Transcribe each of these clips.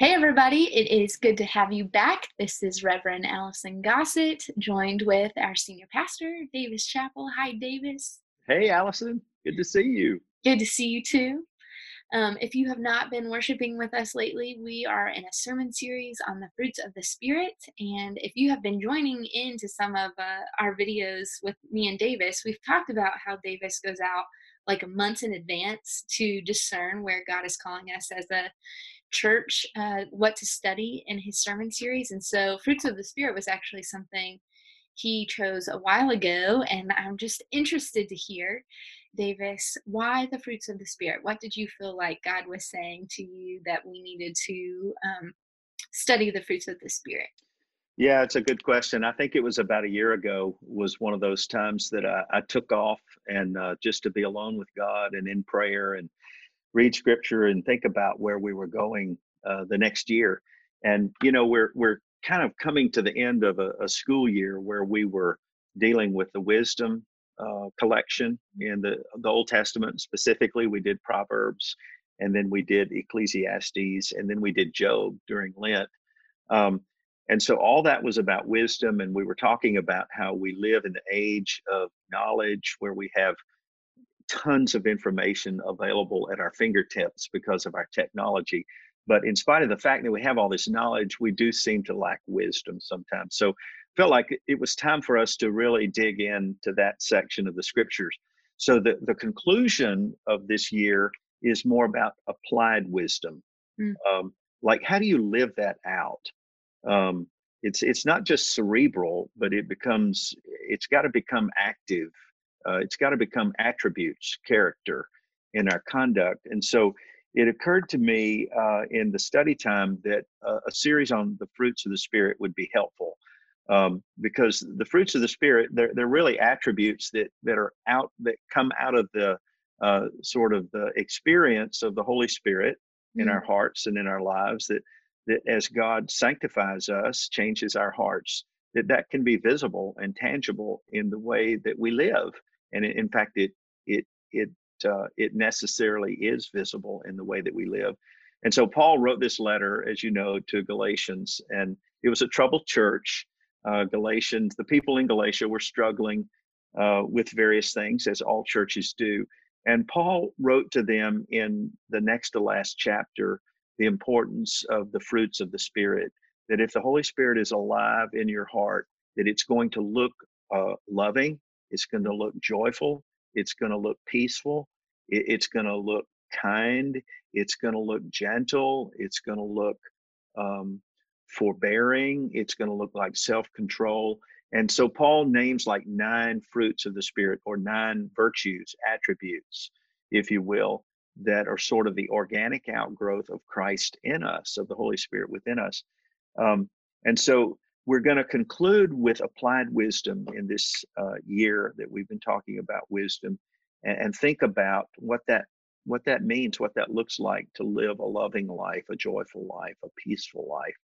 Hey, everybody, it is good to have you back. This is Reverend Allison Gossett, joined with our senior pastor, Davis Chapel. Hi, Davis. Hey, Allison. Good to see you. Good to see you too. Um, if you have not been worshiping with us lately, we are in a sermon series on the fruits of the Spirit. And if you have been joining into some of uh, our videos with me and Davis, we've talked about how Davis goes out like months in advance to discern where God is calling us as a church uh, what to study in his sermon series. And so, Fruits of the Spirit was actually something he chose a while ago. And I'm just interested to hear, Davis, why the fruits of the Spirit? What did you feel like God was saying to you that we needed to um, study the fruits of the Spirit? Yeah, it's a good question. I think it was about a year ago was one of those times that I, I took off and uh, just to be alone with God and in prayer and read scripture and think about where we were going uh, the next year. And you know, we're we're kind of coming to the end of a, a school year where we were dealing with the wisdom uh, collection in the the Old Testament specifically. We did Proverbs, and then we did Ecclesiastes, and then we did Job during Lent. Um, and so all that was about wisdom, and we were talking about how we live in the age of knowledge, where we have tons of information available at our fingertips because of our technology. But in spite of the fact that we have all this knowledge, we do seem to lack wisdom sometimes. So felt like it was time for us to really dig into that section of the scriptures. So the, the conclusion of this year is more about applied wisdom. Mm. Um, like how do you live that out? Um, it's it's not just cerebral, but it becomes it's got to become active uh, it's got to become attributes, character in our conduct. And so it occurred to me uh, in the study time that uh, a series on the fruits of the Spirit would be helpful. Um, because the fruits of the Spirit, they're, they're really attributes that, that are out, that come out of the uh, sort of the experience of the Holy Spirit in mm-hmm. our hearts and in our lives that, that as God sanctifies us, changes our hearts, that that can be visible and tangible in the way that we live and in fact, it it it uh, it necessarily is visible in the way that we live. And so Paul wrote this letter, as you know, to Galatians, and it was a troubled church. Uh, Galatians, the people in Galatia were struggling uh, with various things, as all churches do. And Paul wrote to them in the next to last chapter the importance of the fruits of the Spirit. That if the Holy Spirit is alive in your heart, that it's going to look uh, loving, it's going to look joyful. It's going to look peaceful. it's going to look kind. It's going to look gentle. It's going to look um, forbearing. It's going to look like self control. And so Paul names like nine fruits of the Spirit or nine virtues, attributes, if you will, that are sort of the organic outgrowth of Christ in us, of the Holy Spirit within us. Um, and so we're going to conclude with applied wisdom in this uh, year that we've been talking about wisdom and, and, think about what that what that means what that looks like to live a loving life a joyful life a peaceful life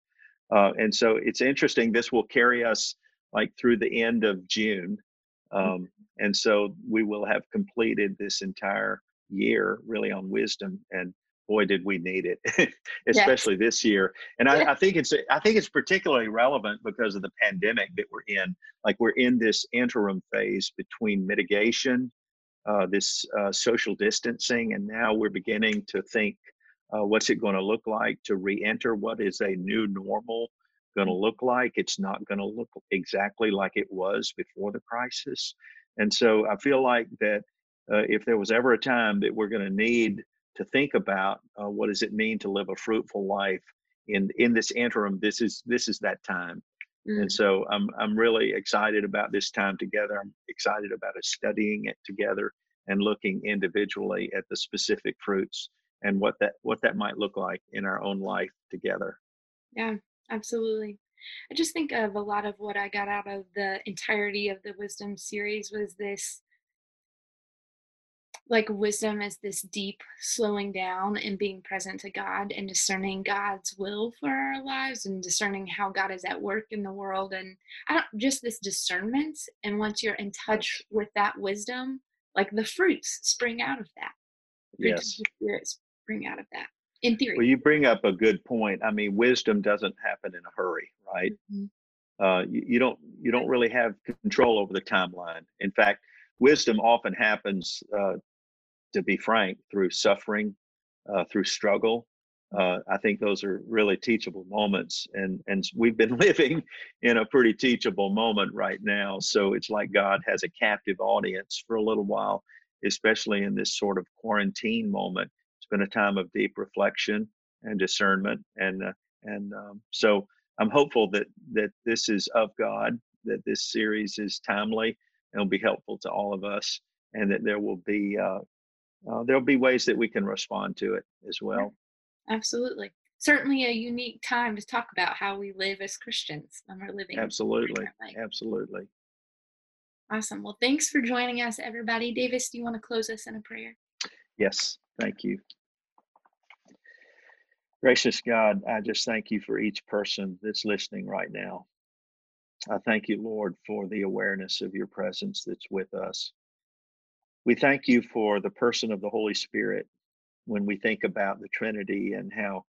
uh, and so it's interesting this will carry us like through the end of june mm. um, and so we will have completed this entire year really on wisdom and boy did we need it especially yes. this year. And I, I, think it's i think it's particularly relevant because of the pandemic that we're in. Like we're in this interim phase between mitigation uh, this uh, social distancing and now we're beginning to think uh, what's it going to look like to re-enter what is a new normal going to mm. look like. It's not going to look exactly like it was before the crisis. And so i feel like that uh, if there was ever a time that we're going to need to think about uh, what does it mean to live a fruitful life in in this interim this is this is that time. Mm. and so i'm i'm really excited about this time together. I'm excited about us studying it together and looking individually at the specific fruits and what that what that might look like in our own life together. Yeah absolutely. I just think of a lot of what i got out of the entirety of the wisdom series was this like wisdom is this deep slowing down and being present to God and discerning God's will for our lives and discerning how God is at work in the world and I don't just this discernment and once you're in touch with that wisdom like the fruits spring out of that the yes. spring out of that in theory. Well, you bring up a good point. I mean, wisdom doesn't happen in a hurry, right? Mm-hmm. Uh, you, you, don't you don't really have control over the timeline. In fact, wisdom often happens, uh, to be frank, through suffering, uh, through struggle. Uh, I think those are really teachable moments, and and we've been living in a pretty teachable moment right now. So it's like God has a captive audience for a little while, especially in this sort of quarantine moment. It's been a time of deep reflection and discernment, and uh, and um, so I'm hopeful that that this is of God, that this series is timely and will be helpful to all of us, and that there will be uh, uh, there'll be ways that we can respond to it as well. Absolutely, certainly a unique time to talk about how we live as Christians and we're living. Absolutely, absolutely. Awesome. Well, thanks for joining us, everybody. Davis, do you want to close us in a prayer? Yes, thank you. Gracious God, I just thank you for each person that's listening right now. I thank you, Lord, for the awareness of your presence that's with us. We thank you for the person of the Holy Spirit when we think about the Trinity and how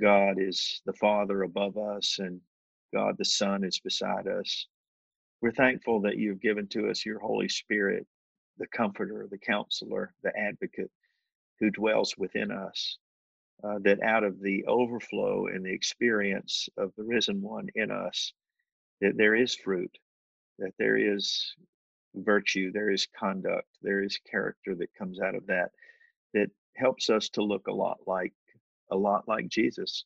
God is the Father above us and God the Son is beside us. We're thankful that you've given to us your Holy Spirit, the Comforter, the Counselor, the Advocate who dwells within us uh, that out of the overflow and the experience of the risen one in us, that there is fruit, that there is virtue, there is conduct, there is character that comes out of that, that helps us to look a lot like a lot like Jesus.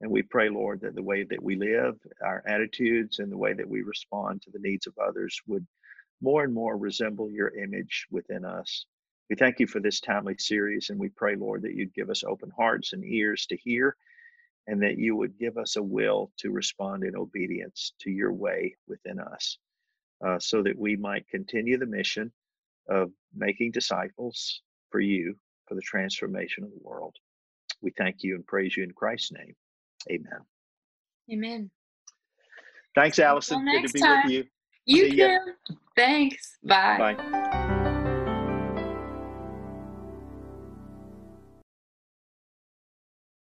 And we pray, Lord, that the way that we live, our attitudes, and the way that we respond to the needs of others would more and more resemble your image within us. We thank you for this timely series, and we pray, Lord, that you'd give us open hearts and ears to hear, and that you would give us a will to respond in obedience to your way within us, uh, so that we might continue the mission of making disciples for you for the transformation of the world. We thank you and praise you in Christ's name. Amen. Amen. Thanks, Allison. Good to be time. with you. You See too. Ya. Thanks. Bye. Bye.